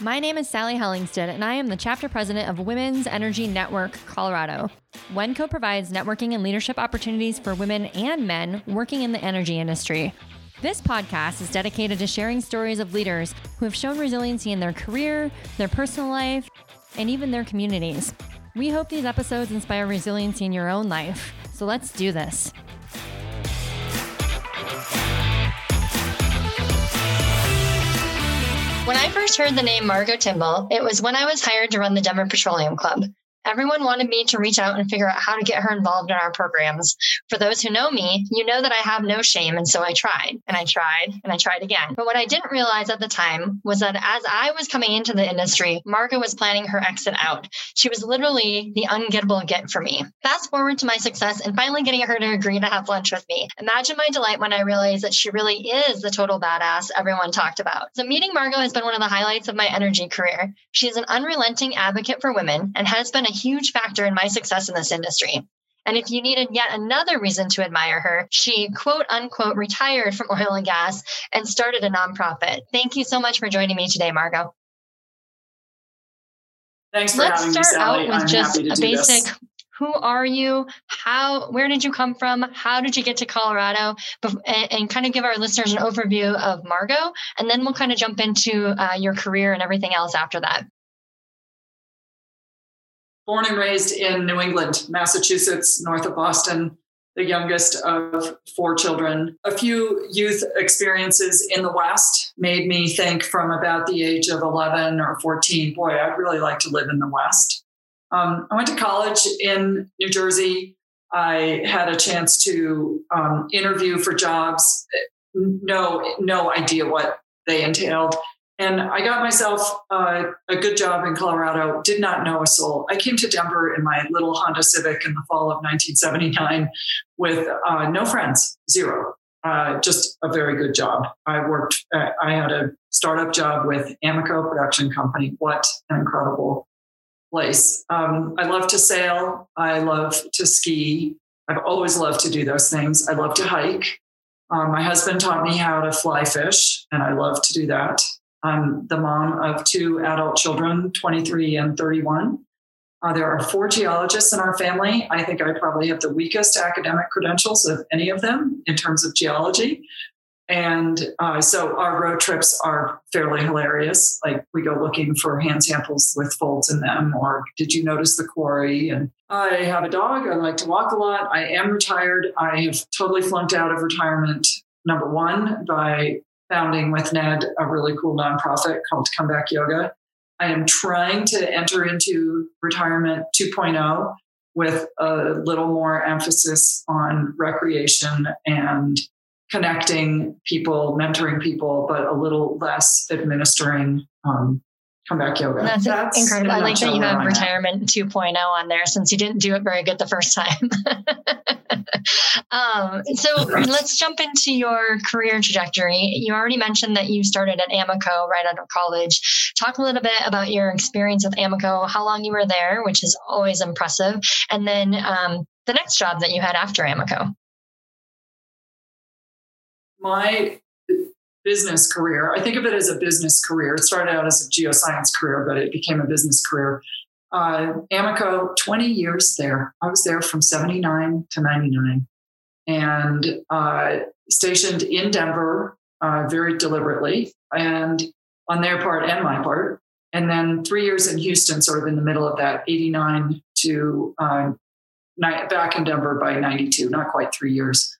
My name is Sally Hellingston, and I am the chapter president of Women's Energy Network Colorado. WENCO provides networking and leadership opportunities for women and men working in the energy industry. This podcast is dedicated to sharing stories of leaders who have shown resiliency in their career, their personal life, and even their communities. We hope these episodes inspire resiliency in your own life. So let's do this. When I first heard the name Margot Timbel, it was when I was hired to run the Denver Petroleum Club. Everyone wanted me to reach out and figure out how to get her involved in our programs. For those who know me, you know that I have no shame. And so I tried and I tried and I tried again. But what I didn't realize at the time was that as I was coming into the industry, Margot was planning her exit out. She was literally the ungettable get for me. Fast forward to my success and finally getting her to agree to have lunch with me. Imagine my delight when I realized that she really is the total badass everyone talked about. So meeting Margot has been one of the highlights of my energy career. She is an unrelenting advocate for women and has been a huge factor in my success in this industry. And if you needed yet another reason to admire her, she quote unquote retired from oil and gas and started a nonprofit. Thank you so much for joining me today, Margot. Thanks for Let's having start me, Sally. out with I'm just a basic this. who are you? How, where did you come from? How did you get to Colorado? And, and kind of give our listeners an overview of Margot. And then we'll kind of jump into uh, your career and everything else after that. Born and raised in New England, Massachusetts, north of Boston, the youngest of four children. A few youth experiences in the West made me think from about the age of 11 or 14, boy, I'd really like to live in the West. Um, I went to college in New Jersey. I had a chance to um, interview for jobs. No, no idea what they entailed. And I got myself uh, a good job in Colorado, did not know a soul. I came to Denver in my little Honda Civic in the fall of 1979 with uh, no friends, zero. Uh, just a very good job. I worked, uh, I had a startup job with Amoco Production Company. What an incredible place. Um, I love to sail. I love to ski. I've always loved to do those things. I love to hike. Um, my husband taught me how to fly fish, and I love to do that. I'm the mom of two adult children, 23 and 31. Uh, there are four geologists in our family. I think I probably have the weakest academic credentials of any of them in terms of geology. And uh, so our road trips are fairly hilarious. Like we go looking for hand samples with folds in them, or did you notice the quarry? And I have a dog. I like to walk a lot. I am retired. I have totally flunked out of retirement, number one, by founding with Ned a really cool nonprofit called Comeback Yoga. I am trying to enter into retirement 2.0 with a little more emphasis on recreation and connecting people, mentoring people, but a little less administering um, comeback yoga. That's, incredible. I like that you have I'm retirement 2.0 on there since you didn't do it very good the first time. um, so let's jump into your career trajectory. You already mentioned that you started at Amoco right out of college. Talk a little bit about your experience with Amoco, how long you were there, which is always impressive, and then um, the next job that you had after Amoco. my business career, I think of it as a business career. It started out as a geoscience career, but it became a business career. Uh, Amoco, 20 years there. I was there from 79 to 99 and uh, stationed in Denver uh, very deliberately and on their part and my part. And then three years in Houston, sort of in the middle of that, 89 to uh, back in Denver by 92, not quite three years.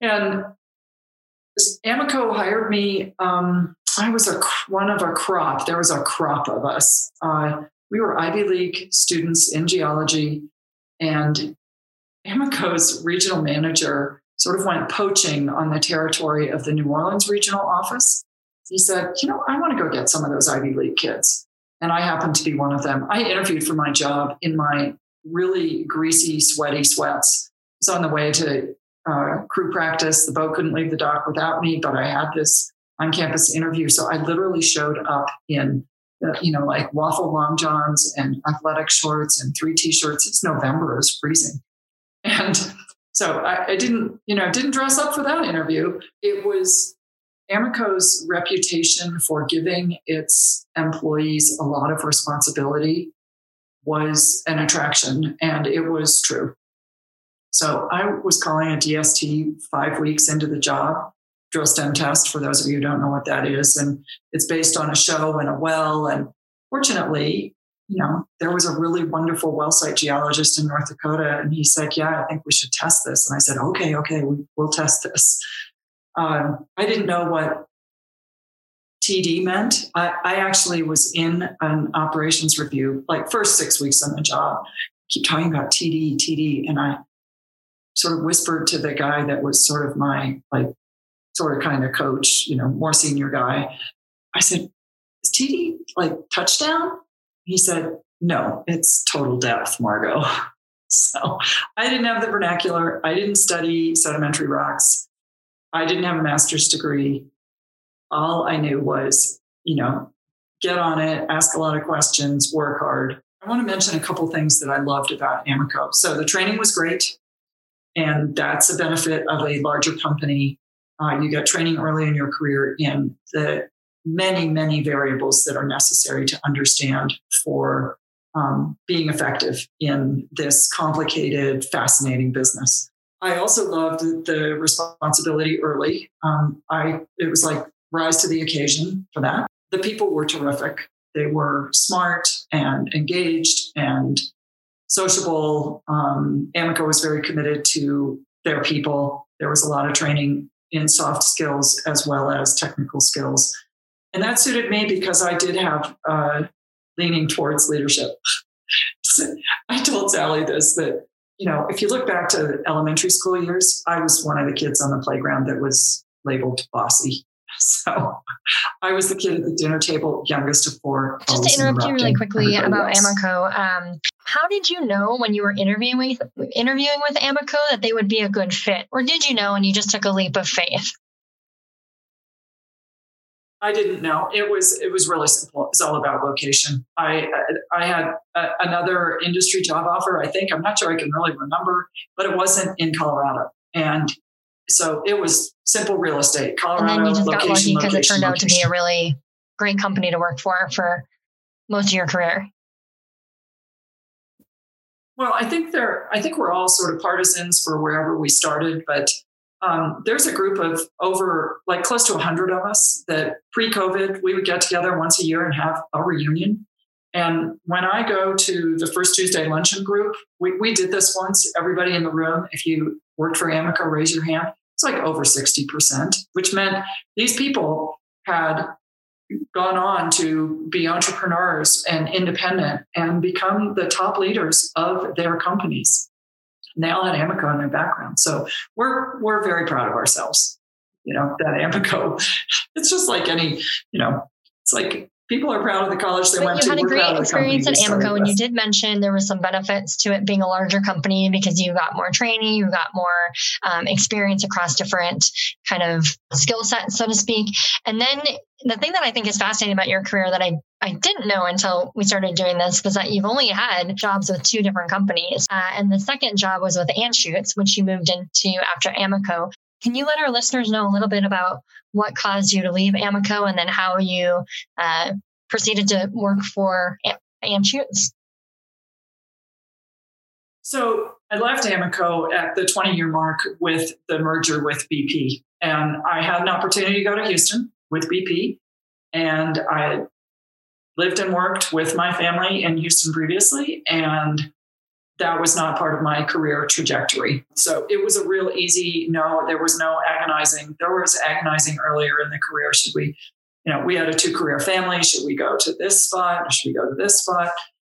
And Amoco hired me. Um, I was a one of a crop. There was a crop of us. Uh, we were Ivy League students in geology, and Amoco's regional manager sort of went poaching on the territory of the New Orleans regional office. He said, "You know, I want to go get some of those Ivy League kids," and I happened to be one of them. I interviewed for my job in my really greasy, sweaty sweats. I was on the way to uh, crew practice. The boat couldn't leave the dock without me, but I had this on campus interview. So I literally showed up in, uh, you know, like waffle long johns and athletic shorts and three t-shirts. It's November, it was freezing. And so I, I didn't, you know, didn't dress up for that interview. It was Amoco's reputation for giving its employees a lot of responsibility was an attraction, and it was true. So I was calling a DST five weeks into the job, drill stem test, for those of you who don't know what that is. And it's based on a show and a well. And fortunately, you know, there was a really wonderful well site geologist in North Dakota, and he said, Yeah, I think we should test this. And I said, Okay, okay, we, will test this. Um, I didn't know what TD meant. I, I, actually was in an operations review, like first six weeks on the job, keep talking about TD, TD. And I sort of whispered to the guy that was sort of my, like, sort of kind of coach, you know, more senior guy. I said, is TD like touchdown? He said, no, it's total depth, Margot. So I didn't have the vernacular. I didn't study sedimentary rocks. I didn't have a master's degree. All I knew was, you know, get on it, ask a lot of questions, work hard. I want to mention a couple things that I loved about Amoco. So the training was great, and that's a benefit of a larger company. Uh, you get training early in your career in the many, many variables that are necessary to understand for um, being effective in this complicated, fascinating business. I also loved the responsibility early. Um, I it was like rise to the occasion for that. The people were terrific. They were smart and engaged and sociable. Um, Amoco was very committed to their people. There was a lot of training in soft skills as well as technical skills. And that suited me because I did have uh, leaning towards leadership. I told Sally this that, you know, if you look back to elementary school years, I was one of the kids on the playground that was labeled bossy. So I was the kid at the dinner table, youngest of four. Just to interrupt you really quickly about else. Amoco, um, how did you know when you were interviewing with interviewing with Amoco that they would be a good fit, or did you know and you just took a leap of faith? I didn't know. It was it was really simple. It was all about location. I I had a, another industry job offer. I think I'm not sure I can really remember, but it wasn't in Colorado, and so it was simple real estate. Colorado. And then you just got lucky because it turned location. out to be a really great company to work for for most of your career. Well, I think there. I think we're all sort of partisans for wherever we started, but um, there's a group of over like close to 100 of us that pre-covid we would get together once a year and have a reunion and when i go to the first tuesday luncheon group we, we did this once everybody in the room if you worked for amoco raise your hand it's like over 60% which meant these people had gone on to be entrepreneurs and independent and become the top leaders of their companies and they all had Amoco in their background. So we're we're very proud of ourselves. You know, that Amoco, it's just like any, you know, it's like people are proud of the college they but went to. You had a great experience at Amoco, and you did mention there were some benefits to it being a larger company because you got more training, you got more um, experience across different kind of skill sets, so to speak. And then the thing that I think is fascinating about your career that I I didn't know until we started doing this was that you've only had jobs with two different companies. Uh, and the second job was with Anschutz, which you moved into after Amoco. Can you let our listeners know a little bit about what caused you to leave Amoco and then how you uh, proceeded to work for Anschutz? So I left Amoco at the 20 year mark with the merger with BP. And I had an opportunity to go to Houston with BP. And I lived and worked with my family in Houston previously. And that was not part of my career trajectory. So it was a real easy no. There was no agonizing. There was agonizing earlier in the career. Should we, you know, we had a two career family. Should we go to this spot? Should we go to this spot?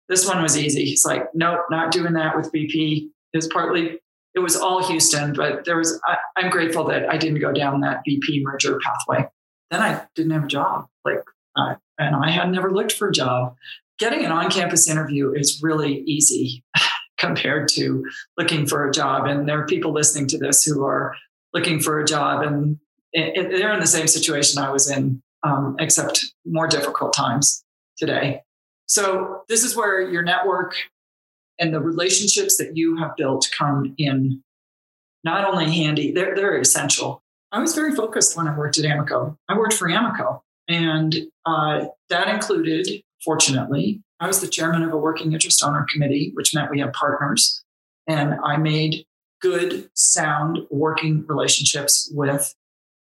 This one was easy. It's like, nope, not doing that with BP. It was partly, it was all Houston, but there was, I, I'm grateful that I didn't go down that BP merger pathway. Then I didn't have a job. Like, and I had never looked for a job. Getting an on campus interview is really easy. compared to looking for a job. And there are people listening to this who are looking for a job and they're in the same situation I was in, um, except more difficult times today. So this is where your network and the relationships that you have built come in not only handy, they're, they're essential. I was very focused when I worked at Amoco. I worked for Amoco, and uh, that included, fortunately, I was the chairman of a working interest owner committee, which meant we had partners. And I made good, sound working relationships with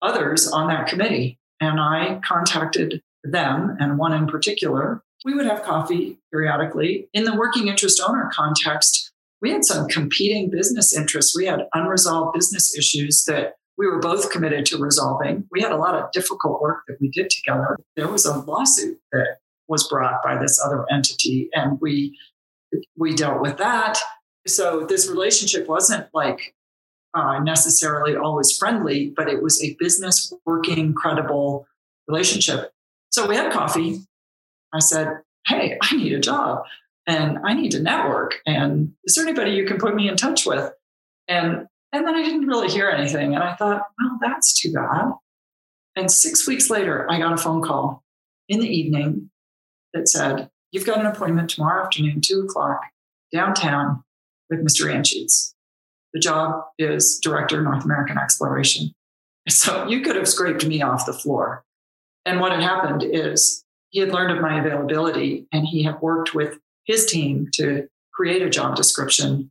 others on that committee. And I contacted them, and one in particular. We would have coffee periodically. In the working interest owner context, we had some competing business interests. We had unresolved business issues that we were both committed to resolving. We had a lot of difficult work that we did together. There was a lawsuit that was brought by this other entity, and we we dealt with that. So this relationship wasn't like uh, necessarily always friendly, but it was a business working, credible relationship. So we had coffee. I said, Hey, I need a job and I need to network. And is there anybody you can put me in touch with? And and then I didn't really hear anything. And I thought, well, that's too bad. And six weeks later, I got a phone call in the evening that said, You've got an appointment tomorrow afternoon, two o'clock, downtown with Mr. Anschutz. The job is Director North American Exploration. So you could have scraped me off the floor. And what had happened is he had learned of my availability and he had worked with his team to create a job description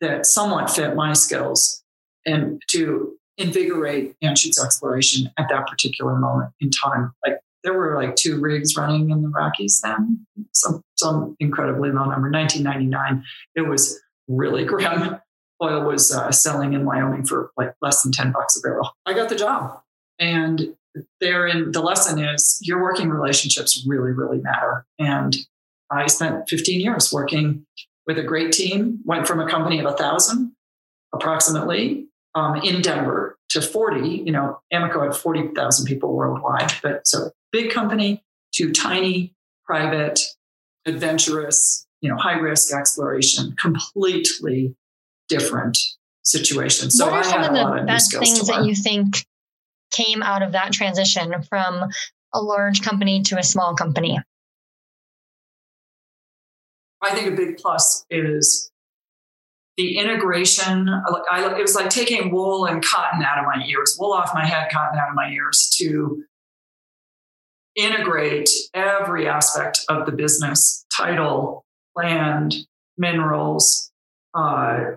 that somewhat fit my skills and to invigorate Anschutz exploration at that particular moment in time. Like there were like two rigs running in the Rockies then, some some incredibly low number. 1999, it was really grim. Oil was uh, selling in Wyoming for like less than 10 bucks a barrel. I got the job, and therein the lesson is your working relationships really really matter. And I spent 15 years working with a great team. Went from a company of a thousand approximately um, in Denver to 40. You know, Amoco had 40,000 people worldwide, but so big company to tiny, private, adventurous, you know, high risk exploration, completely different situation. So what are I some of the best things that you think came out of that transition from a large company to a small company? I think a big plus is the integration. Like I, it was like taking wool and cotton out of my ears, wool off my head, cotton out of my ears to integrate every aspect of the business title, land, minerals, uh,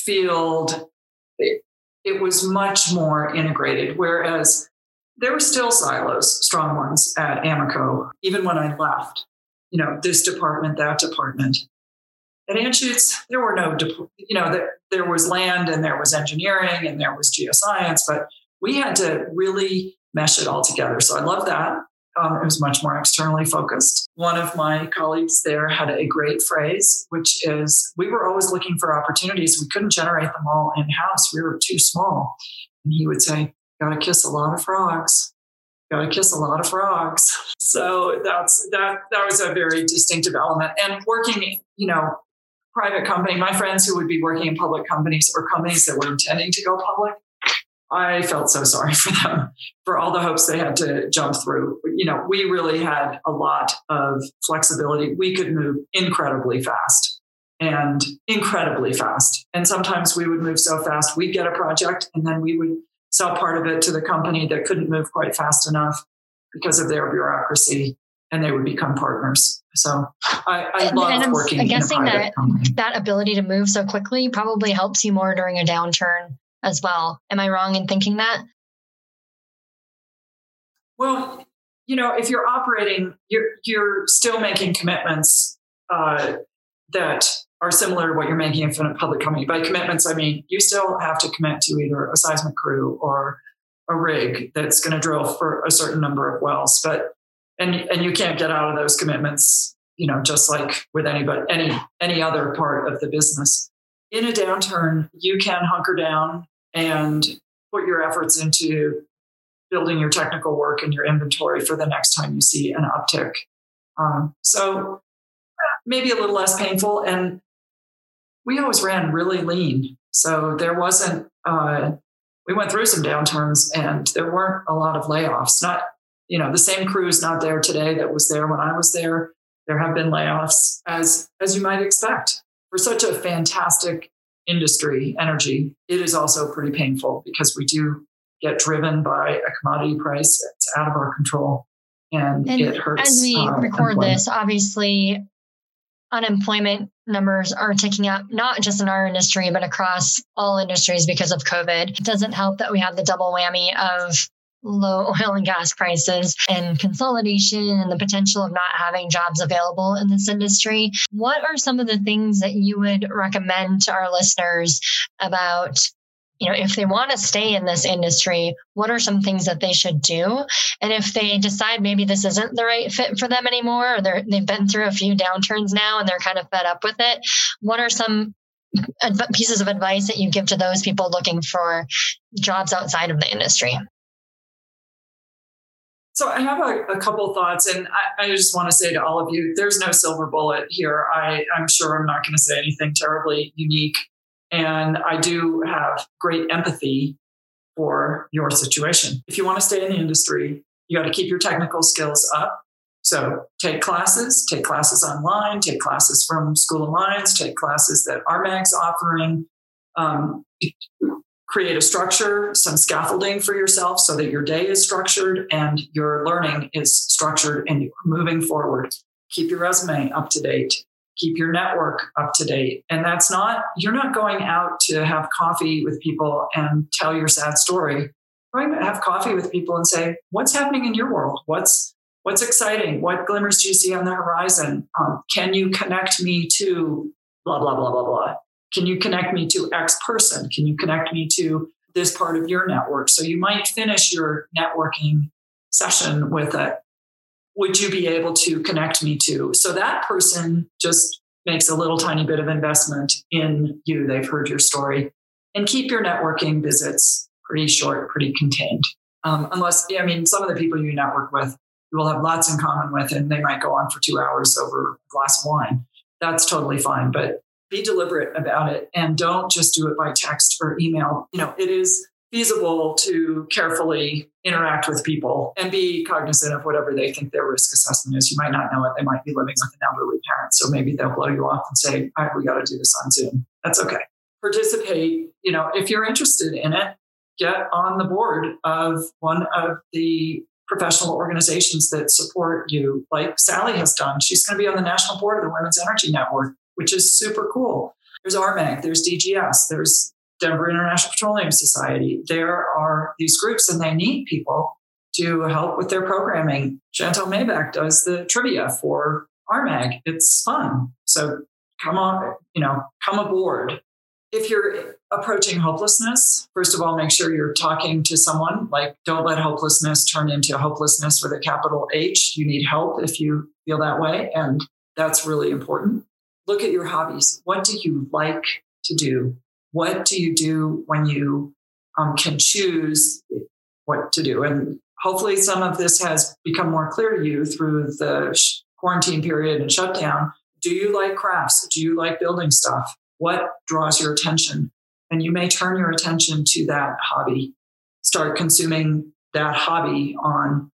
field. It, it was much more integrated, whereas there were still silos, strong ones at Amoco, even when I left. You know, this department, that department. At Anschutz, there were no, you know, there, there was land and there was engineering and there was geoscience, but we had to really mesh it all together. So I love that. Um, it was much more externally focused. One of my colleagues there had a great phrase, which is we were always looking for opportunities. We couldn't generate them all in house, we were too small. And he would say, Got to kiss a lot of frogs. Got to kiss a lot of frogs. So that's that. That was a very distinctive element. And working, you know, private company, my friends who would be working in public companies or companies that were intending to go public, I felt so sorry for them for all the hopes they had to jump through. You know, we really had a lot of flexibility. We could move incredibly fast and incredibly fast. And sometimes we would move so fast, we'd get a project and then we would sell part of it to the company that couldn't move quite fast enough because of their bureaucracy and they would become partners. So I, I And- love and I'm working in a guessing that- company. That ability to move so quickly probably helps you more during a downturn as well. Am I wrong in thinking that? Well, you know, if you're operating, you're you're still making commitments uh, that are similar to what you're making in a public company. By commitments, I mean you still have to commit to either a seismic crew or a rig that's going to drill for a certain number of wells. But and and you can't get out of those commitments, you know, just like with anybody any any other part of the business. In a downturn, you can hunker down and put your efforts into building your technical work and your inventory for the next time you see an uptick. Um, so maybe a little less painful. And we always ran really lean. So there wasn't, uh, we went through some downturns and there weren't a lot of layoffs. Not, you know, the same crew is not there today that was there when I was there. There have been layoffs as, as you might expect. For such a fantastic industry, energy, it is also pretty painful because we do get driven by a commodity price. It's out of our control and, and it hurts. As we um, record this, obviously unemployment numbers are ticking up, not just in our industry, but across all industries because of COVID. It doesn't help that we have the double whammy of low oil and gas prices and consolidation and the potential of not having jobs available in this industry. What are some of the things that you would recommend to our listeners about you know, if they want to stay in this industry, what are some things that they should do? And if they decide maybe this isn't the right fit for them anymore, or they've been through a few downturns now and they're kind of fed up with it, what are some pieces of advice that you give to those people looking for jobs outside of the industry? So I have a, a couple thoughts, and I, I, just want to say to all of you, there's no silver bullet here. I, I'm sure I'm not going to say anything terribly unique and I do have great empathy for your situation. If you want to stay in the industry, you got to keep your technical skills up. So take classes, take classes online, take classes from School of Mines, take classes that RMAG's offering. Um, create a structure, some scaffolding for yourself so that your day is structured and your learning is structured and you're moving forward. Keep your resume up to date keep your network up to date. And that's not, you're not going out to have coffee with people and tell your sad story. You're going to have coffee with people and say, what's happening in your world? What's, what's exciting? What glimmers do you see on the horizon? Um, can you connect me to blah, blah, blah, blah, blah? Can you connect me to X person? Can you connect me to this part of your network? So you might finish your networking session with a would you be able to connect me to? So that person just makes a little tiny bit of investment in you. They've heard your story. And keep your networking visits pretty short, pretty contained. Um, unless, I mean, some of the people you network with, you will have lots in common with, and they might go on for two hours over a glass of wine. That's totally fine. But be deliberate about it and don't just do it by text or email. You know, it is feasible to carefully interact with people and be cognizant of whatever they think their risk assessment is. You might not know it. They might be living with an elderly parent. So maybe they'll blow you off and say, we got to do this on Zoom. That's okay. Participate, you know, if you're interested in it, get on the board of one of the professional organizations that support you, like Sally has done. She's going to be on the national board of the Women's Energy Network, which is super cool. There's RMAG, there's DGS, there's Denver International Petroleum Society. There are these groups and they need people to help with their programming. Chantal Maybach does the trivia for RMAG. It's fun. So come on, you know, come aboard. If you're approaching hopelessness, first of all, make sure you're talking to someone. Like, don't let hopelessness turn into hopelessness with a capital H. You need help if you feel that way. And that's really important. Look at your hobbies. What do you like to do? what do you do when you um, can choose what to do? And hopefully, some of this has become more clear to you through the sh- quarantine period and shutdown. Do you like crafts? Do you like building stuff? What draws your attention? And you may turn your attention to that hobby. Start consuming that hobby on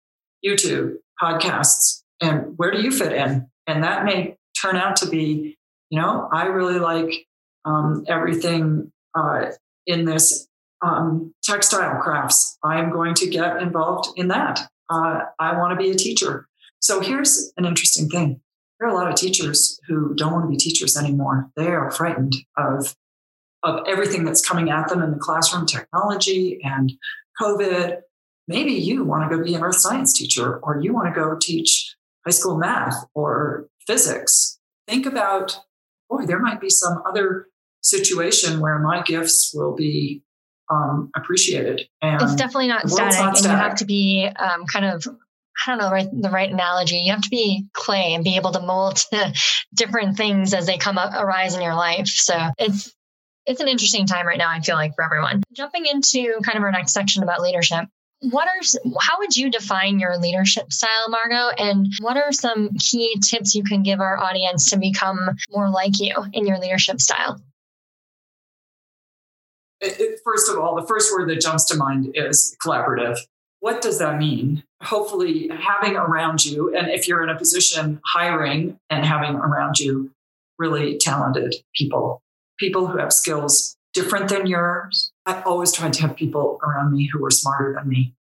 YouTube, podcasts, and where do you fit in? And that may turn out to be, you know, I really like um, everything uh, in this um, textile crafts. I'm going to get involved in that. Uh, I want to be a teacher. So here's an interesting thing. There are a lot of teachers who don't want to be teachers anymore. They are frightened of of everything that's coming at them in the classroom, technology and COVID. Maybe you want to go be an earth science teacher, or you want to go teach high school math or physics. Think about, boy, there might be some other situation where my gifts will be um, appreciated. And it's definitely not static, not static, and you have to be um, kind of I don't know right, the right analogy. You have to be clay and be able to mold different things as they come up arise in your life. So it's it's an interesting time right now. I feel like for everyone. Jumping into kind of our next section about leadership. What are how would you define your leadership style, Margot? And what are some key tips you can give our audience to become more like you in your leadership style? it, first of all, the first word that jumps to mind is collaborative. What does that mean? Hopefully, having around you, and if you're in a position, hiring and having around you really talented people, people who have skills different than yours. I always tried to have people around me who were smarter than me,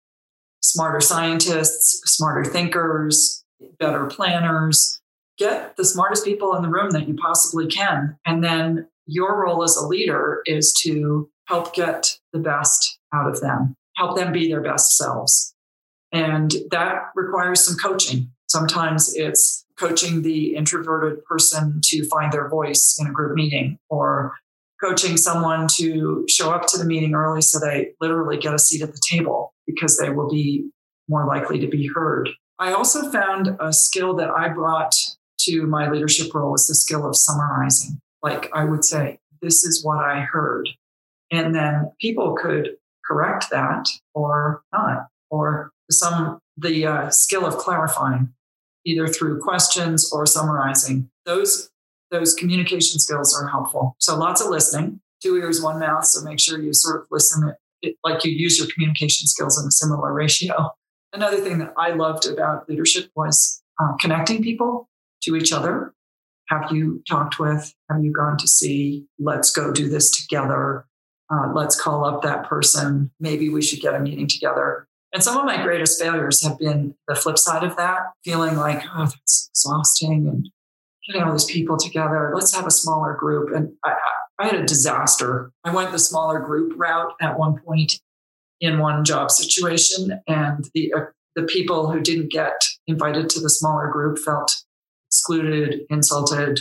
smarter scientists, smarter thinkers, better planners. Get the smartest people in the room that you possibly can. And then your role as a leader is to help get the best out of them, help them be their best selves. And that requires some coaching. Sometimes it's coaching the introverted person to find their voice in a group meeting or coaching someone to show up to the meeting early so they literally get a seat at the table because they will be more likely to be heard. I also found a skill that I brought to my leadership role was the skill of summarizing. Like I would say, this is what I heard. And then people could correct that or not, or some the uh, skill of clarifying, either through questions or summarizing. Those those communication skills are helpful. So lots of listening, two ears, one mouth. So make sure you sort of listen it, like you use your communication skills in a similar ratio. Another thing that I loved about leadership was uh, connecting people to each other. Have you talked with? Have you gone to see? Let's go do this together. Uh, let's call up that person. Maybe we should get a meeting together. And some of my greatest failures have been the flip side of that, feeling like, oh, that's exhausting and getting all these people together. Let's have a smaller group. And I, I had a disaster. I went the smaller group route at one point in one job situation, and the uh, the people who didn't get invited to the smaller group felt excluded, insulted,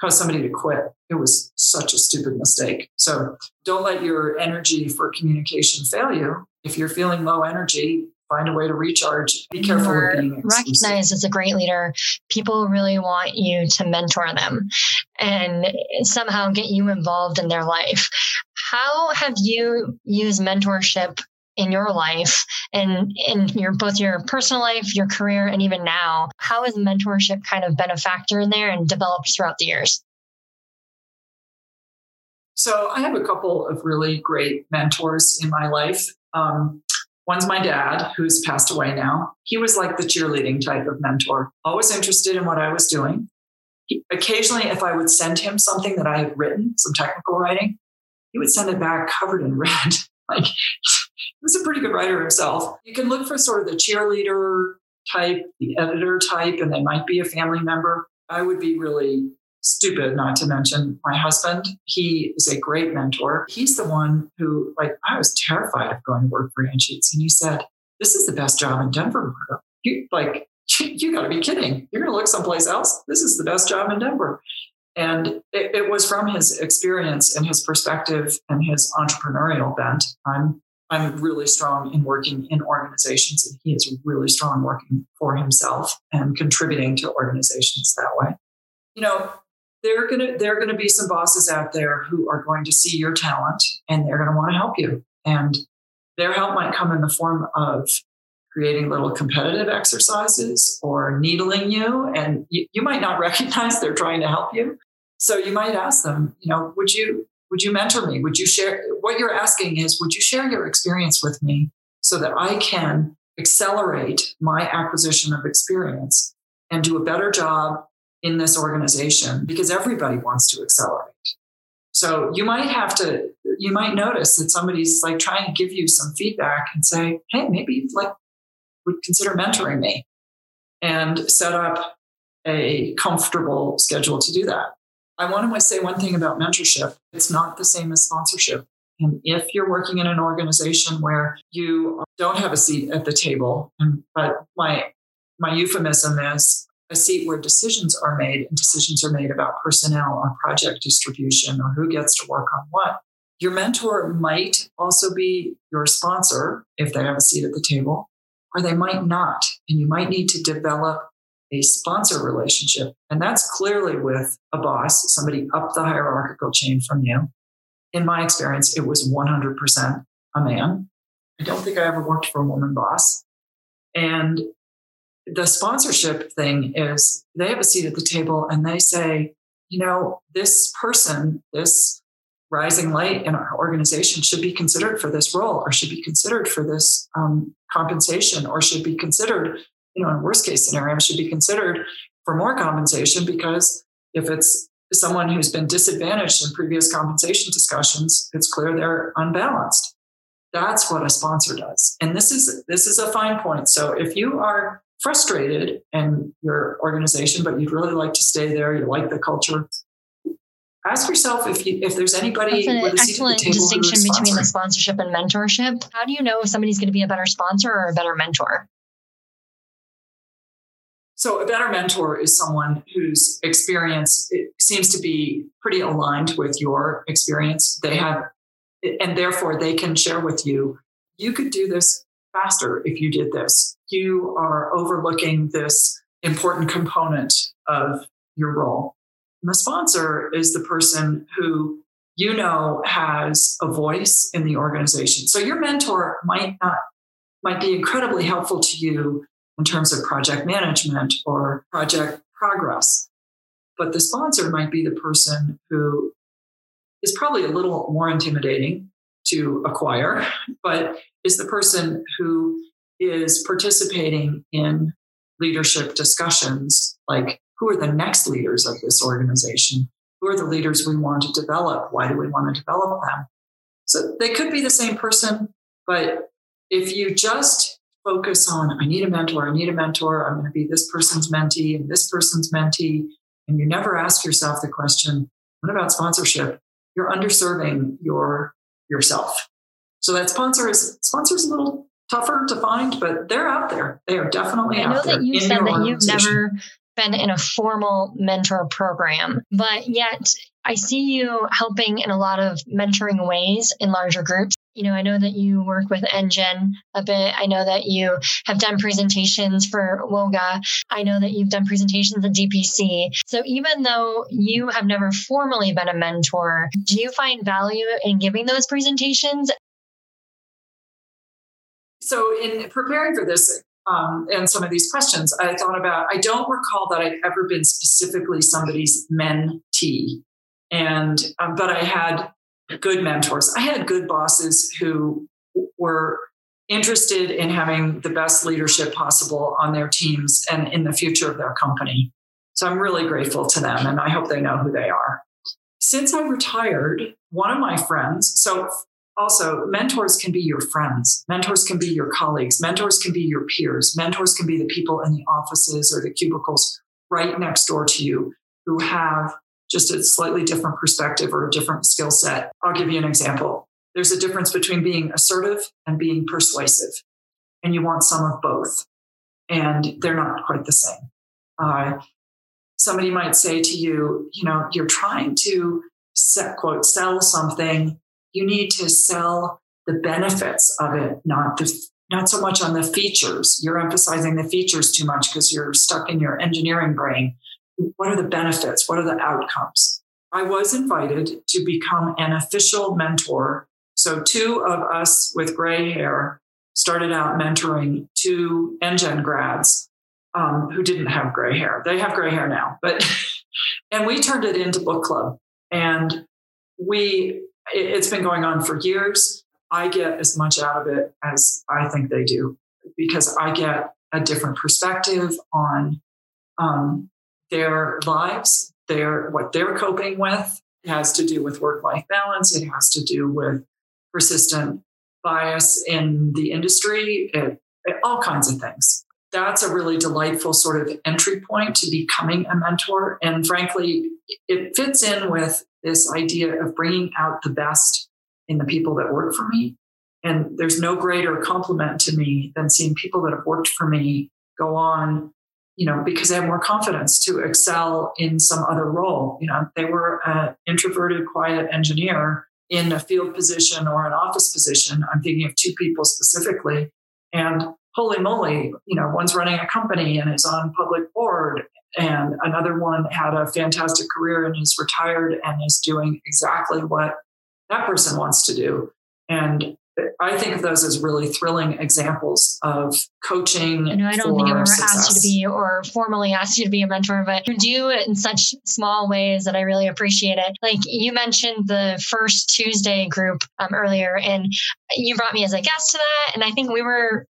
caused somebody to quit. It was such a stupid mistake. So don't let your energy for communication fail you. If you're feeling low energy, find a way to recharge. Be careful You're being recognized as a great leader. People really want you to mentor them and somehow get you involved in their life. How have you used mentorship in your life and in your both your personal life, your career, and even now? How has mentorship kind of been a factor in there and developed throughout the years? So I have a couple of really great mentors in my life. Um, One's my dad, who's passed away now. He was like the cheerleading type of mentor, always interested in what I was doing. He, occasionally, if I would send him something that I had written, some technical writing, he would send it back covered in red. like he was a pretty good writer himself. You can look for sort of the cheerleader type, the editor type, and they might be a family member. I would be really stupid not to mention my husband. He is a great mentor. He's the one who, like, I was terrified of going to work for Anschutz. And he said, This is the best job in Denver, You, like, you, got to be kidding. You're going to look someplace else. This is the best job in Denver. And it, it was from his experience and his perspective and his entrepreneurial bent. I'm I'm really strong in working in organizations, and he is really strong working for himself and contributing to organizations that way. You know, there are gonna there are gonna be some bosses out there who are going to see your talent and they're gonna want to help you. And their help might come in the form of creating little competitive exercises or needling you, and you, you might not recognize they're trying to help you. So you might ask them, you know, would you would you mentor me? Would you share what you're asking is would you share your experience with me so that I can accelerate my acquisition of experience and do a better job in this organization because everybody wants to accelerate. So you might have to, you might notice that somebody's like trying to give you some feedback and say, hey, maybe like would consider mentoring me and set up a comfortable schedule to do that. I want to say one thing about mentorship. It's not the same as sponsorship. And if you're working in an organization where you don't have a seat at the table, but my my euphemism is a seat where decisions are made and decisions are made about personnel or project distribution or who gets to work on what. Your mentor might also be your sponsor if they have a seat at the table, or they might not. And you might need to develop a sponsor relationship. And that's clearly with a boss, somebody up the hierarchical chain from you. In my experience, it was 100% a man. I don't think I ever worked for a woman boss. And the sponsorship thing is they have a seat at the table and they say, you know, this person, this rising light in our organization should be considered for this role or should be considered for this um, compensation or should be considered, you know, in worst case scenario, should be considered for more compensation because if it's someone who's been disadvantaged in previous compensation discussions, it's clear they're unbalanced. That's what a sponsor does. And this is this is a fine point. So if you are frustrated in your organization, but you'd really like to stay there, you like the culture, ask yourself if you, if there's anybody That's an excellent distinction between the sponsorship and mentorship. How do you know if somebody's going to be a better sponsor or a better mentor? So, a better mentor is someone whose experience seems to be pretty aligned with your experience. They have, and therefore they can share with you, you could do this faster if you did this. You are overlooking this important component of your role. And the sponsor is the person who you know has a voice in the organization. So your mentor might not might be incredibly helpful to you in terms of project management or project progress. But the sponsor might be the person who is probably a little more intimidating to acquire, but is the person who is participating in leadership discussions like who are the next leaders of this organization? Who are the leaders we want to develop? Why do we want to develop them? So they could be the same person, but if you just focus on, I need a mentor, I need a mentor, I'm going to be this person's mentee and this person's mentee. And you never ask yourself the question, what about sponsorship? You're underserving your yourself. So that sponsor is sponsor is a little tougher to find, but they're out there. They are definitely I know that you said that you've never been in a formal mentor program, but yet I see you helping in a lot of mentoring ways in larger groups you know, I know that you work with NGen a bit. I know that you have done presentations for WOGA. I know that you've done presentations at DPC. So even though you have never formally been a mentor, do you find value in giving those presentations? So in preparing for this, um, and some of these questions, I thought about, I don't recall that I've ever been specifically somebody's mentee. And, um, but I had good mentors. I had good bosses who were interested in having the best leadership possible on their teams and in the future of their company. So I'm really grateful to them and I hope they know who they are. Since I retired, one of my friends, so also mentors can be your friends, mentors can be your colleagues, mentors can be your peers, mentors can be the people in the offices or the cubicles right next door to you who have just a slightly different perspective or a different skill set. I'll give you an example. There's a difference between being assertive and being persuasive, and you want some of both, and they're not quite the same. Uh, somebody might say to you, you know, you're trying to set, quote, sell something. You need to sell the benefits of it, not the not so much on the features. You're emphasizing the features too much because you're stuck in your engineering brain what are the benefits? What are the outcomes? I was invited to become an official mentor. So, two of us with gray hair started out mentoring two NGen grads um, who didn't have gray hair. They have gray hair now, but, and we turned it into book club. And we, it's been going on for years. I get as much out of it as I think they do because I get a different perspective on um, their lives, their what they're coping with. It has to do with work-life balance. It has to do with persistent bias in the industry. It, it, all kinds of things. That's a really delightful sort of entry point to becoming a mentor. And frankly, it fits in with this idea of bringing out the best in the people that work for me. And there's no greater compliment to me than seeing people that have worked for me go on you know, because they have more confidence to excel in some other role. You know, they were an introverted, quiet engineer in a field position or an office position. I'm thinking of two people specifically. And holy moly, you know, one's running a company and is on public board, and another one had a fantastic career and is retired and is doing exactly what that person wants to do. And I think of those as really thrilling examples of coaching. You know, I don't think I've ever success. asked you to be or formally asked you to be a mentor, but you do it in such small ways that I really appreciate it. Like you mentioned the first Tuesday group um, earlier, and you brought me as a guest to that. And I think we were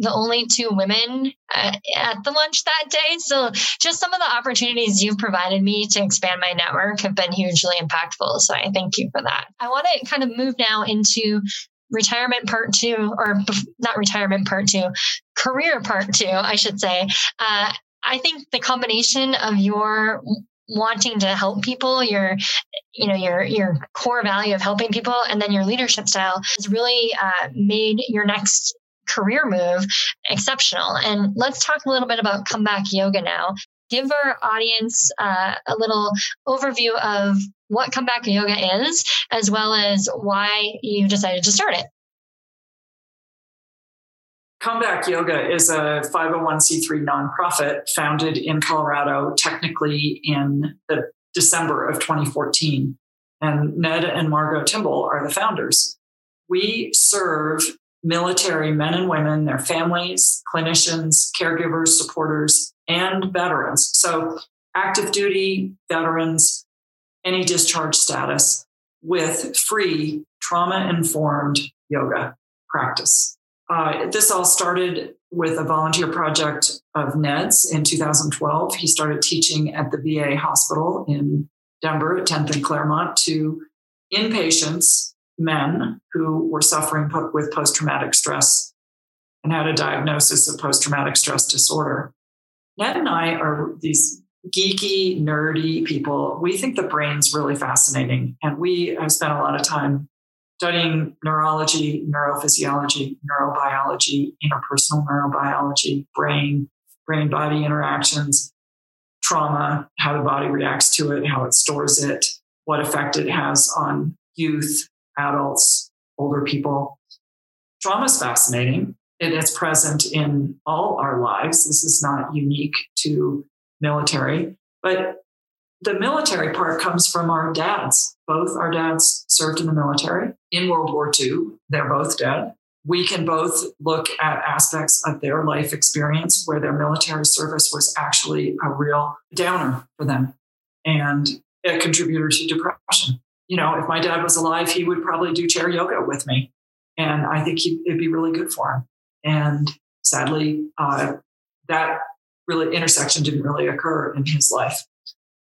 the only two women uh, at the lunch that day. So just some of the opportunities you've provided me to expand my network have been hugely impactful. So I thank you for that. I want to kind of move now into retirement part two, or not retirement part two, career part two, I should say. Uh, I think the combination of your wanting to help people, your you know your your core value of helping people, and then your leadership style has really uh, made your next career move exceptional. And let's talk a little bit about comeback yoga now. Give our audience uh, a little overview of what comeback yoga is, as well as why you decided to start it. Comeback Yoga is a 501c3 nonprofit founded in Colorado, technically in the December of 2014. And Ned and Margot Timbel are the founders. We serve military men and women, their families, clinicians, caregivers, supporters, and veterans. So, active duty veterans, any discharge status, with free trauma informed yoga practice. Uh, this all started with a volunteer project of Ned's in 2012. He started teaching at the VA hospital in Denver at 10th and Clermont to inpatients, men who were suffering with post traumatic stress and had a diagnosis of post traumatic stress disorder. Ned and I are these geeky, nerdy people. We think the brain's really fascinating. And we have spent a lot of time studying neurology, neurophysiology, neurobiology, interpersonal neurobiology, brain, brain body interactions, trauma, how the body reacts to it, how it stores it, what effect it has on youth, adults, older people. Trauma is fascinating. It is present in all our lives. This is not unique to military, but the military part comes from our dads. Both our dads served in the military in World War II. They're both dead. We can both look at aspects of their life experience where their military service was actually a real downer for them and a contributor to depression. You know, if my dad was alive, he would probably do chair yoga with me. And I think it'd be really good for him. And sadly, uh, that really intersection didn't really occur in his life.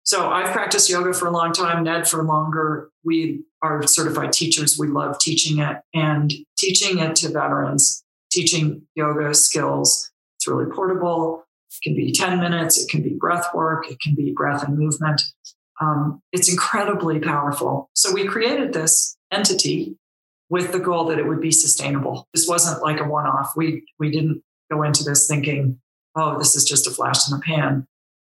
So I've practiced yoga for a long time, Ned for longer. We are certified teachers. We love teaching it and teaching it to veterans, teaching yoga skills. It's really portable. It can be 10 minutes. It can be breath work. It can be breath and movement. Um, it's incredibly powerful. So we created this entity with the goal that it would be sustainable. This wasn't like a one-off. We we didn't go into this thinking, oh, this is just a flash in the pan.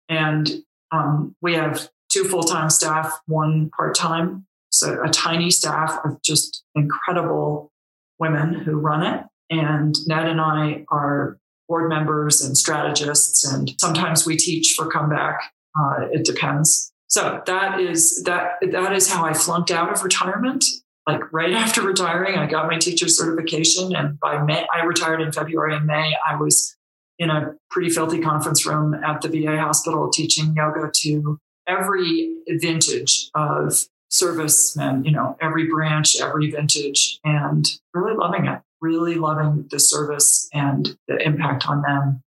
And um, we have two full time staff, one part time. So a tiny staff of just incredible women who run it. And Ned and I are board members and strategists, and sometimes we teach for comeback. Uh, it depends. So that is that that is how I flunked out of retirement. Like right after retiring, I got my teacher certification, and by May, I retired in February. and May, I was in a pretty filthy conference room at the VA hospital teaching yoga to every vintage of servicemen, you know, every branch, every vintage, and really loving it, really loving the service and the impact on them.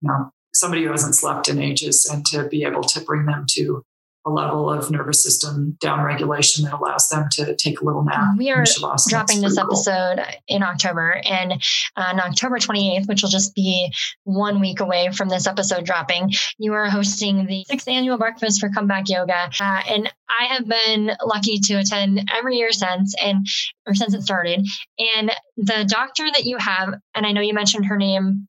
You know, somebody who hasn't slept in ages and to be able to bring them to a level of nervous system downregulation that allows them to take a little nap. We are dropping this episode cool. in October, and on October 28th, which will just be one week away from this episode dropping, you are hosting the sixth annual breakfast for Comeback Yoga, uh, and I have been lucky to attend every year since, and or since it started. And the doctor that you have, and I know you mentioned her name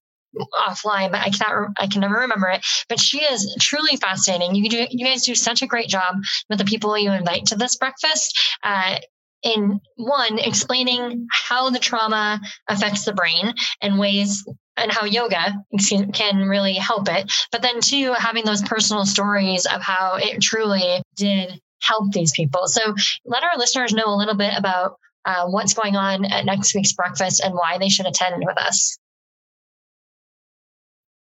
offline, but I cannot, I can never remember it. But she is truly fascinating. You do, you guys do such a great job with the people you invite to this breakfast. Uh, in one, explaining how the trauma affects the brain and ways and how yoga can really help it. But then, two, having those personal stories of how it truly did help these people. So, let our listeners know a little bit about uh, what's going on at next week's breakfast and why they should attend with us.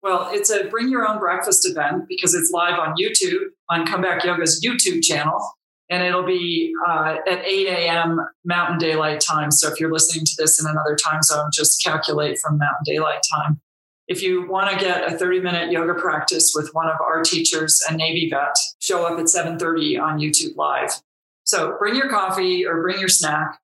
Well, it's a bring your own breakfast event because it's live on YouTube, on Comeback Yoga's YouTube channel. and it'll be uh, at 8 a.m. Mountain Daylight Time. So if you're listening to this in another time zone, just calculate from Mountain Daylight Time. If you want to get a 30 minute yoga practice with one of our teachers, a Navy vet, show up at 7:30 on YouTube Live. So bring your coffee or bring your snack.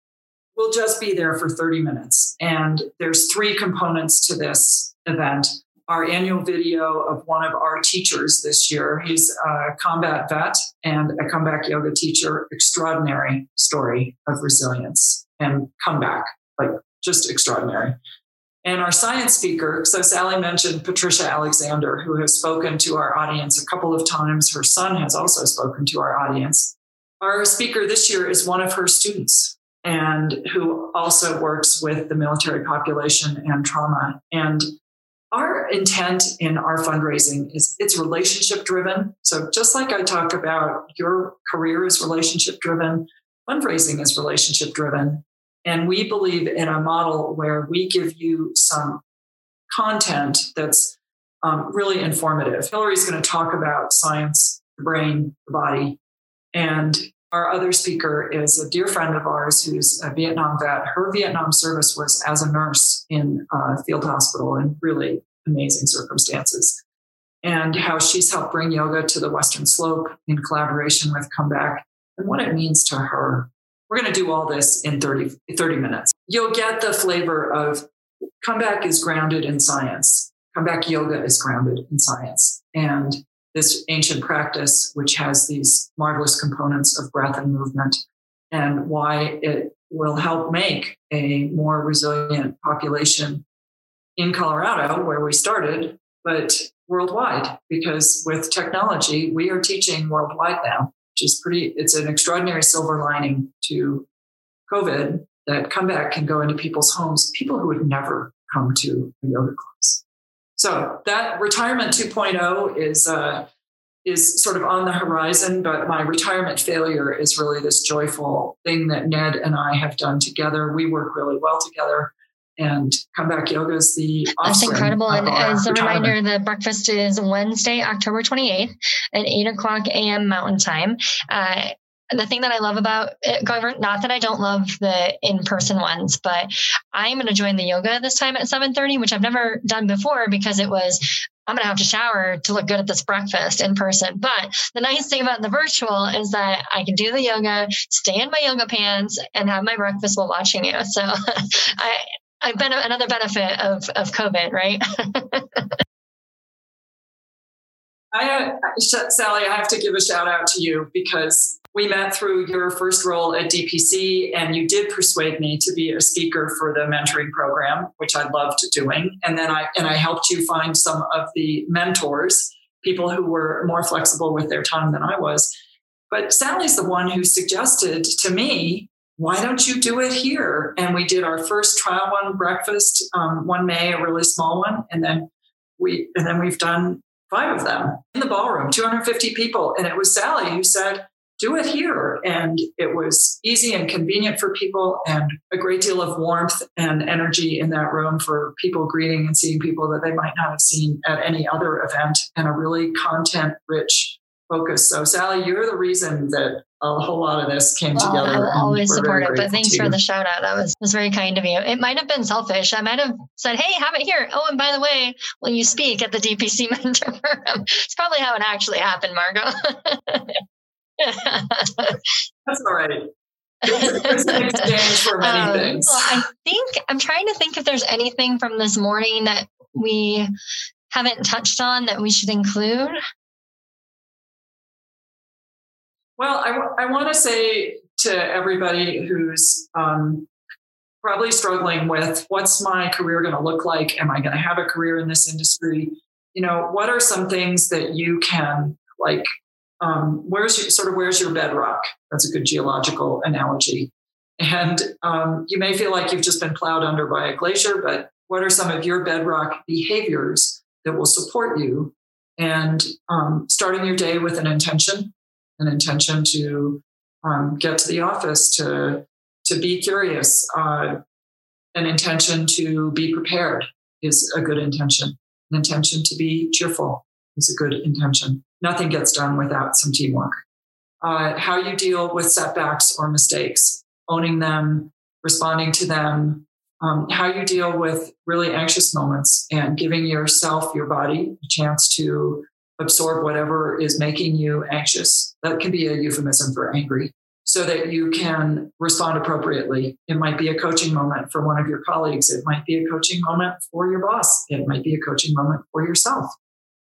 We'll just be there for 30 minutes. And there's three components to this event our annual video of one of our teachers this year. He's a combat vet and a comeback yoga teacher. Extraordinary story of resilience and comeback, like just extraordinary. And our science speaker, so Sally mentioned Patricia Alexander, who has spoken to our audience a couple of times. Her son has also spoken to our audience. Our speaker this year is one of her students and who also works with the military population and trauma. And our intent in our fundraising is it's relationship driven. So just like I talk about your career is relationship driven, fundraising is relationship driven. And we believe in a model where we give you some content that's um, really informative. Hillary's going to talk about science, the brain, the body. And our other speaker is a dear friend of ours who's a Vietnam vet. Her Vietnam service was as a nurse in a field hospital in really amazing circumstances. And how she's helped bring yoga to the Western Slope in collaboration with Comeback and what it means to her. We're going to do all this in 30, 30 minutes. You'll get the flavor of Comeback is grounded in science. Comeback yoga is grounded in science. And this ancient practice, which has these marvelous components of breath and movement, and why it will help make a more resilient population in Colorado, where we started, but worldwide, because with technology, we are teaching worldwide now, which is pretty, it's an extraordinary silver lining to COVID that comeback can go into people's homes, people who would never come to a yoga class. So that retirement 2.0 is uh, is sort of on the horizon, but my retirement failure is really this joyful thing that Ned and I have done together. We work really well together. And comeback yoga is the awesome. That's incredible. And as a reminder, the breakfast is Wednesday, October 28th at 8 o'clock a.m. Mountain Time. Uh, the thing that I love about it, not that I don't love the in-person ones, but I'm going to join the yoga this time at 7:30, which I've never done before because it was I'm going to have to shower to look good at this breakfast in person. But the nice thing about the virtual is that I can do the yoga, stay in my yoga pants, and have my breakfast while watching you. So I, I've been another benefit of, of COVID, right? I, uh, Sally, I have to give a shout out to you because we met through your first role at DPC, and you did persuade me to be a speaker for the mentoring program, which I loved doing. And then I and I helped you find some of the mentors, people who were more flexible with their time than I was. But Sally's the one who suggested to me, "Why don't you do it here?" And we did our first trial one breakfast um, one May, a really small one, and then we and then we've done five of them in the ballroom, 250 people. And it was Sally who said, do it here. And it was easy and convenient for people and a great deal of warmth and energy in that room for people greeting and seeing people that they might not have seen at any other event and a really content rich focus. So, Sally, you're the reason that a whole lot of this came well, together. I will always support it, but thanks for the shout out. That was was very kind of you. It might have been selfish. I might have said, "Hey, have it here." Oh, and by the way, will you speak at the DPC mentor program? It's probably how it actually happened, Margot. That's all right. It's, an exchange for many um, things. Well, I think I'm trying to think if there's anything from this morning that we haven't touched on that we should include. Well, I, w- I want to say to everybody who's um, probably struggling with what's my career going to look like? Am I going to have a career in this industry? You know, what are some things that you can like? Um, where's your, sort of where's your bedrock? That's a good geological analogy. And um, you may feel like you've just been plowed under by a glacier, but what are some of your bedrock behaviors that will support you? And um, starting your day with an intention an intention to um, get to the office, to to be curious, uh, an intention to be prepared is a good intention. An intention to be cheerful is a good intention. Nothing gets done without some teamwork. uh, how you deal with setbacks or mistakes, owning them, responding to them, um, how you deal with really anxious moments and giving yourself, your body, a chance to absorb whatever is making you anxious. That can be a euphemism for angry so that you can respond appropriately. It might be a coaching moment for one of your colleagues. It might be a coaching moment for your boss. It might be a coaching moment for yourself.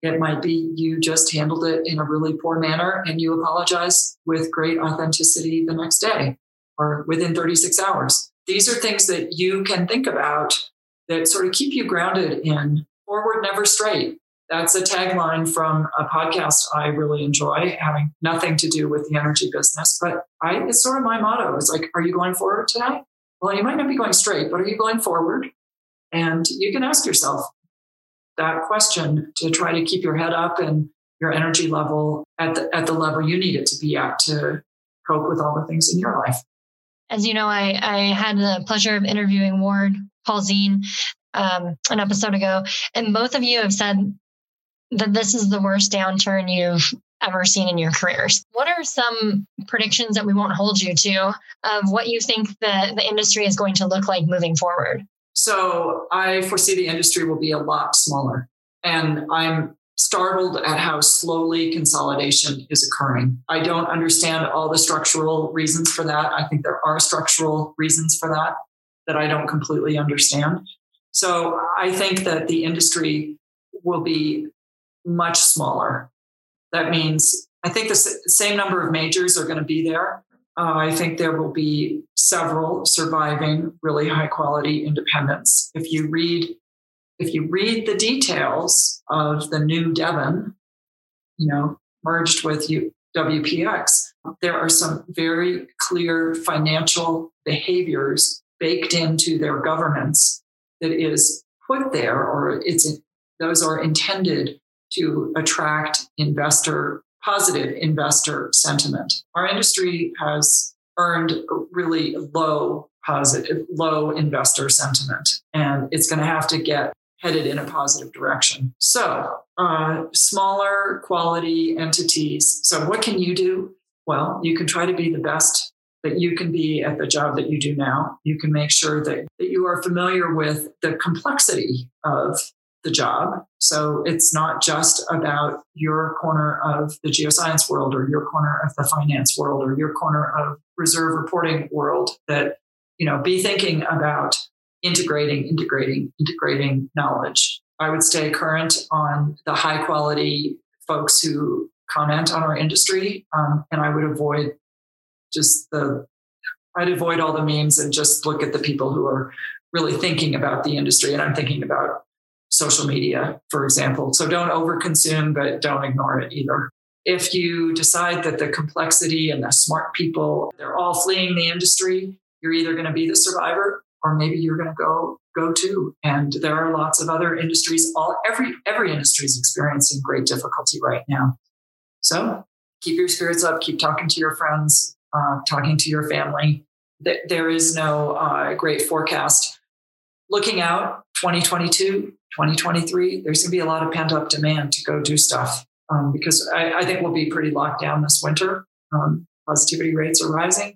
It might be you just handled it in a really poor manner and you apologize with great authenticity the next day or within 36 hours. These are things that you can think about that sort of keep you grounded in forward, never straight. That's a tagline from a podcast I really enjoy, having nothing to do with the energy business. But I, it's sort of my motto. It's like, are you going forward today? Well, you might not be going straight, but are you going forward? And you can ask yourself that question to try to keep your head up and your energy level at the, at the level you need it to be at to cope with all the things in your life. As you know, I, I had the pleasure of interviewing Ward Polzin um, an episode ago, and both of you have said that this is the worst downturn you've ever seen in your careers. What are some predictions that we won't hold you to of what you think the, the industry is going to look like moving forward? So I foresee the industry will be a lot smaller. And I'm startled at how slowly consolidation is occurring. I don't understand all the structural reasons for that. I think there are structural reasons for that that I don't completely understand. So I think that the industry will be much smaller. That means I think the same number of majors are going to be there. Uh, I think there will be several surviving really high quality independents. If you read if you read the details of the new Devon, you know, merged with WPX, there are some very clear financial behaviors baked into their governance that is put there, or it's those are intended to attract investor positive investor sentiment. Our industry has earned really low positive, low investor sentiment, and it's going to have to get headed in a positive direction. So, uh, smaller quality entities. So, what can you do? Well, you can try to be the best that you can be at the job that you do now. You can make sure that, that you are familiar with the complexity of the job. So it's not just about your corner of the geoscience world or your corner of the finance world or your corner of reserve reporting world that, you know, be thinking about integrating, integrating, integrating knowledge. I would stay current on the high quality folks who comment on our industry. Um, and I would avoid just the, I'd avoid all the memes and just look at the people who are really thinking about the industry. And I'm thinking about social media, for example. So don't overconsume, but don't ignore it either. If you decide that the complexity and the smart people, they're all fleeing the industry, you're either going to be the survivor or maybe you're going to go go to. And there are lots of other industries. All every every industry is experiencing great difficulty right now. So keep your spirits up. Keep talking to your friends, uh, talking to your family. There is no uh, great forecast. Looking out, 2022, 2023, there's going to be a lot of pent up demand to go do stuff um, because I, I, think we'll be pretty locked down this winter. Um, positivity rates are rising.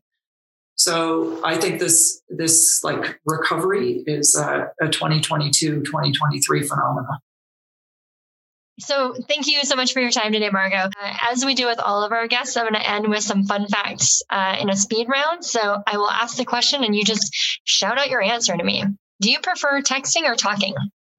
So I think this this like recovery is a, a 2022 2023 phenomenon. So, thank you so much for your time today, Margot. Uh, as we do with all of our guests, I'm going to end with some fun facts uh, in a speed round. So, I will ask the question and you just shout out your answer to me. Do you prefer texting or talking?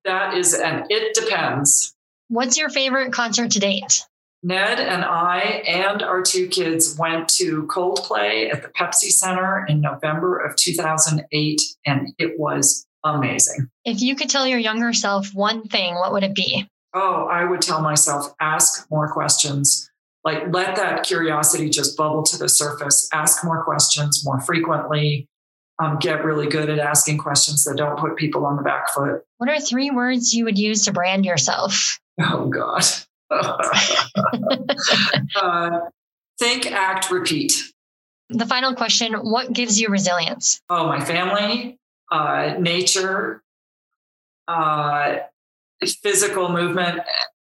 That is an it depends. What's your favorite concert to date? Ned and I and our two kids went to Coldplay at the Pepsi Center in November of 2008, and it was amazing. If you could tell your younger self one thing, what would it be? Oh, I would tell myself ask more questions. Like let that curiosity just bubble to the surface. Ask more questions more frequently um, get really good at asking questions that don't put people on the back foot. What are three words you would use to brand yourself? Oh, God. uh, think, act, repeat. The final question What gives you resilience? Oh, my family, uh, nature, uh, physical movement,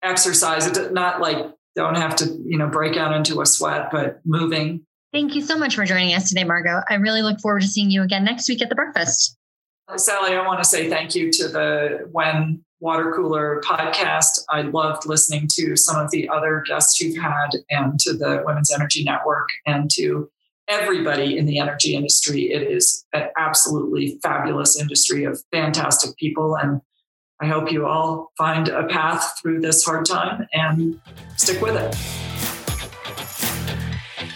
exercise, not like don't have to, you know, break out into a sweat, but moving. Thank you so much for joining us today, Margot. I really look forward to seeing you again next week at the breakfast. Sally, I want to say thank you to the WEN Water Cooler podcast. I loved listening to some of the other guests you've had and to the Women's Energy Network and to everybody in the energy industry. It is an absolutely fabulous industry of fantastic people. And I hope you all find a path through this hard time and stick with it.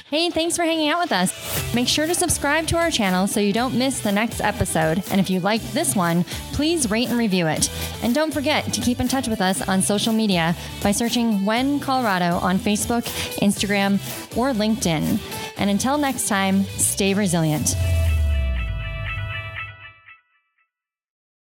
Hey, thanks for hanging out with us. Make sure to subscribe to our channel so you don't miss the next episode. And if you liked this one, please rate and review it. And don't forget to keep in touch with us on social media by searching WEN Colorado on Facebook, Instagram, or LinkedIn. And until next time, stay resilient.